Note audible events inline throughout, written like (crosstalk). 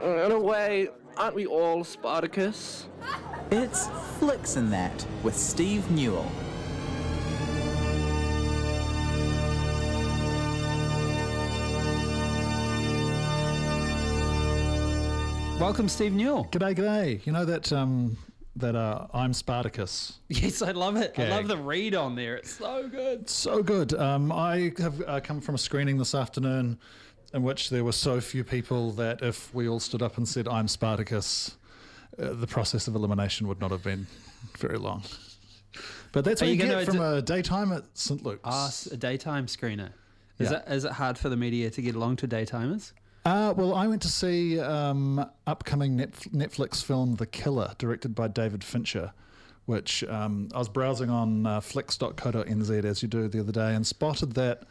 In a way, aren't we all Spartacus? It's Flicks 'n' That with Steve Newall. Welcome, Steve Newall. G'day, g'day. You know that um, that uh, I'm Spartacus. Yes, I love it. I love the read on there. It's so good. So good. Um, I have uh, come from a screening this afternoon in which there were so few people that if we all stood up and said I'm Spartacus, uh, the process of elimination would not have been very long. But that's Are what you, you get from a daytime at St Luke's. Ah, a daytime screener. Is, Yeah. it, is it hard for the media to get along to daytimers? Uh, well, I went to see um, upcoming Netflix film The Killer, directed by David Fincher, which um, I was browsing on uh, flicks.co.nz as you do the other day and spotted that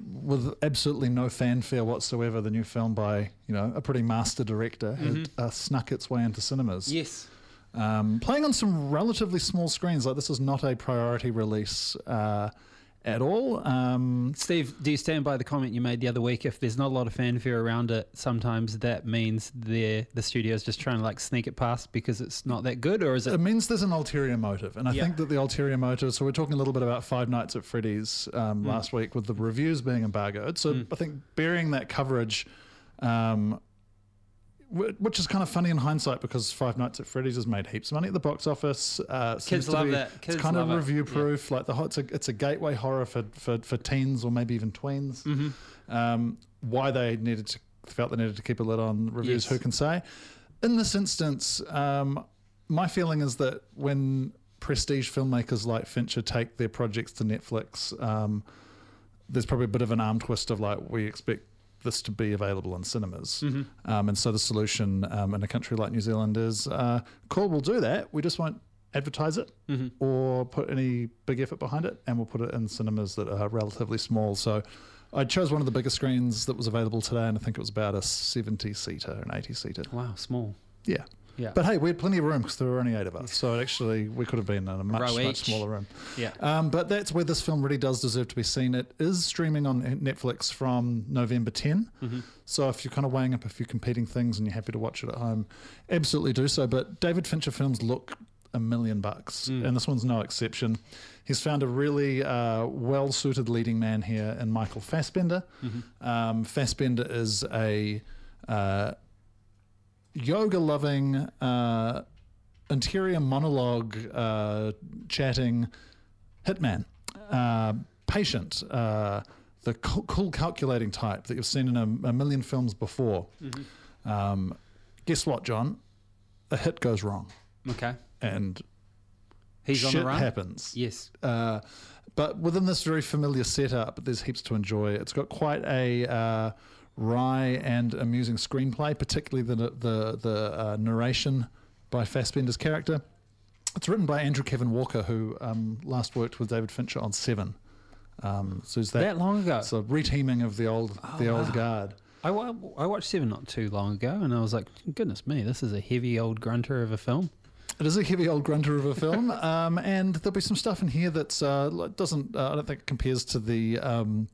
with absolutely no fanfare whatsoever, the new film by you know a pretty master director had uh, snuck its way into cinemas. Yes. Um, playing on some relatively small screens, like this is not a priority release uh, at all. Um, Steve, do you stand by the comment you made the other week? If there's not a lot of fanfare around it, sometimes that means the the studio's just trying to like sneak it past because it's not that good, or is it? It means there's an ulterior motive, and I Yeah. think that the ulterior motive. So we're talking a little bit about Five Nights at Freddy's um, Mm. last week with the reviews being embargoed. So I think burying that coverage, um, which is kind of funny in hindsight because Five Nights at Freddy's has made heaps of money at the box office. Uh, to love be- that. Kids it's kind of review proof. Like the it's a it's a gateway horror for for, for teens or maybe even tweens. Mm-hmm. Um, why they needed to felt they needed to keep a lid on reviews, Yes. who can say? In this instance, um, my feeling is that when prestige filmmakers like Fincher take their projects to Netflix, um, there's probably a bit of an arm twist of like we expect this to be available in cinemas, Mm-hmm. um, and so the solution um, in a country like New Zealand is uh, cool. We'll do that. We just won't advertise it Mm-hmm. or put any big effort behind it, and we'll put it in cinemas that are relatively small. So. I chose one of the biggest screens that was available today, and I think it was about a 70 seater, an 80 seater. Wow, small. Yeah. Yeah. But hey, we had plenty of room because there were only eight of us. So actually, we could have been in a much, Row much each. smaller room. Yeah. Um, but that's where this film really does deserve to be seen. It is streaming on Netflix from November 10. Mm-hmm. So if you're kind of weighing up a few competing things and you're happy to watch it at home, absolutely do so. But David Fincher films look a million bucks, Mm. and this one's no exception. He's found a really uh, well suited leading man here in Michael Fassbender. Mm-hmm. Um, Fassbender is a uh, yoga loving, uh, interior monologue uh, chatting hitman, uh, patient, uh, the cool, cool calculating type that you've seen in a, a million films before. Um, guess what, John? A hit goes wrong Okay. and He's shit on the run. happens. Yes. Uh, but within this very familiar setup, there's heaps to enjoy. It's got quite a uh, wry and amusing screenplay, particularly the the the uh, narration by Fassbender's character. It's written by Andrew Kevin Walker, who um, last worked with David Fincher on Seven. Um, so is that, That long ago. A reteaming of the old the Oh, old wow. guard. I, I watched Seven not too long ago, and I was like, goodness me, this is a heavy old grunter of a film. It is a heavy old grunter of a film, (laughs) um, and there'll be some stuff in here that's uh, doesn't. Uh, I don't think it compares to the um,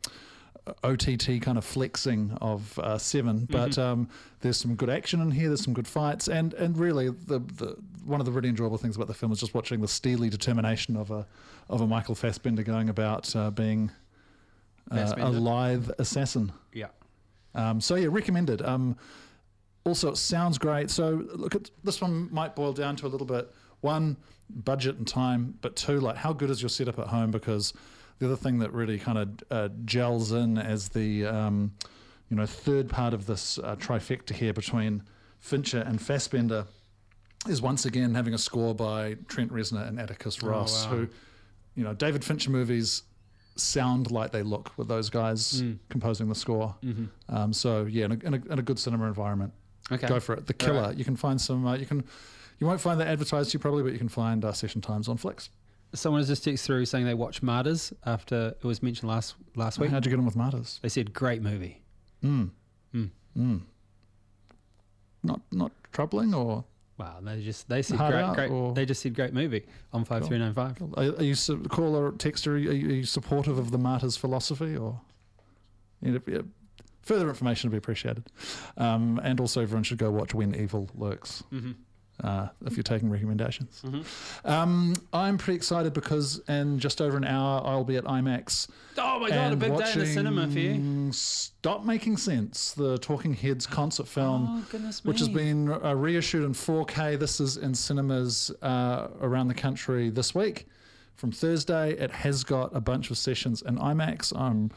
OTT kind of flexing of uh, Seven, but um, there's some good action in here. There's some good fights, and and really the the one of the really enjoyable things about the film is just watching the steely determination of a of a Michael Fassbender going about uh, being uh, a lithe assassin. Yeah. Um, so yeah, recommended. Um, also, it sounds great. So look at this one might boil down to a little bit one budget and time, but two like how good is your setup at home? Because the other thing that really kind of uh, gels in as the um, you know third part of this uh, trifecta here between Fincher and Fassbender is once again having a score by Trent Reznor and Atticus Ross, wow. who you know David Fincher movies sound like they look with those guys composing the score. Um, so yeah, in a, in, a, in a good cinema environment, Okay. go for it. The Killer. You can find some. Uh, you can. You won't find that advertised to you probably, but you can find uh, session times on Flicks. Someone has just texted through saying they watched Martyrs after it was mentioned last last week. How'd you get on with Martyrs? They said great movie. Mm. mm Not not troubling or Wow, they just they said Hard great, great. or- They just said great movie on five three nine five. are, are you su- caller texter? Are you, are you supportive of the Martyrs philosophy or? You know, further information would be appreciated. Um, and also, everyone should go watch When Evil Lurks. Mm-hmm. Uh, if you're taking recommendations, um, I'm pretty excited because in just over an hour I'll be at IMAX. Oh my god, a big day in the cinema for you. Stop Making Sense, the Talking Heads concert film, Oh which has been uh, reissued in 4K. This is in cinemas uh, around the country this week. From Thursday, it has got a bunch of sessions in IMAX. I'm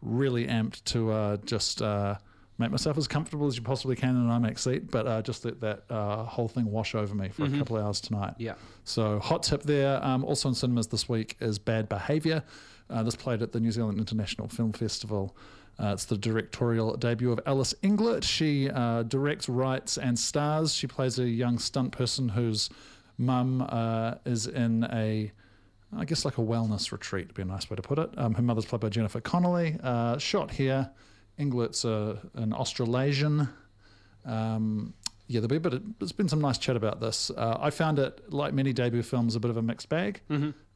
really amped to uh, just uh, make myself as comfortable as you possibly can in an IMAX seat, but uh, just let that uh, whole thing wash over me for a couple of hours tonight. Yeah. So, hot tip there. Um, also in cinemas this week is Bad Behaviour. Uh, this played at the New Zealand International Film Festival. Uh, it's the directorial debut of Alice Englert. She uh, directs, writes, and stars. She plays a young stunt person whose mum uh, is in a, I guess, like a wellness retreat, would be a nice way to put it. Um, her mother's played by Jennifer Connelly. Uh, shot here. Englert's a, an Australasian. Um, yeah, there'll be a bit. Of, there's been some nice chat about this. Uh, I found it, like many debut films, a bit of a mixed bag.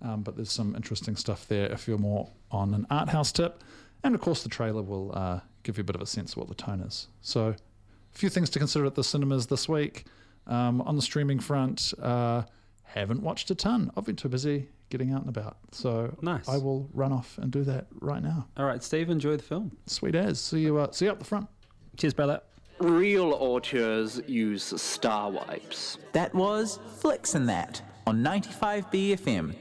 Um, but there's some interesting stuff there if you're more on an art house tip. And of course, the trailer will uh, give you a bit of a sense of what the tone is. So, a few things to consider at the cinemas this week. Um, on the streaming front, uh, haven't watched a ton. I've been too busy getting out and about. So Nice. I will run off and do that right now. All right, Steve, enjoy the film. Sweet as. See you. Uh, see you up the front. Cheers, brother. Real auteurs use star wipes. That was Flicks 'n' That on 95BFM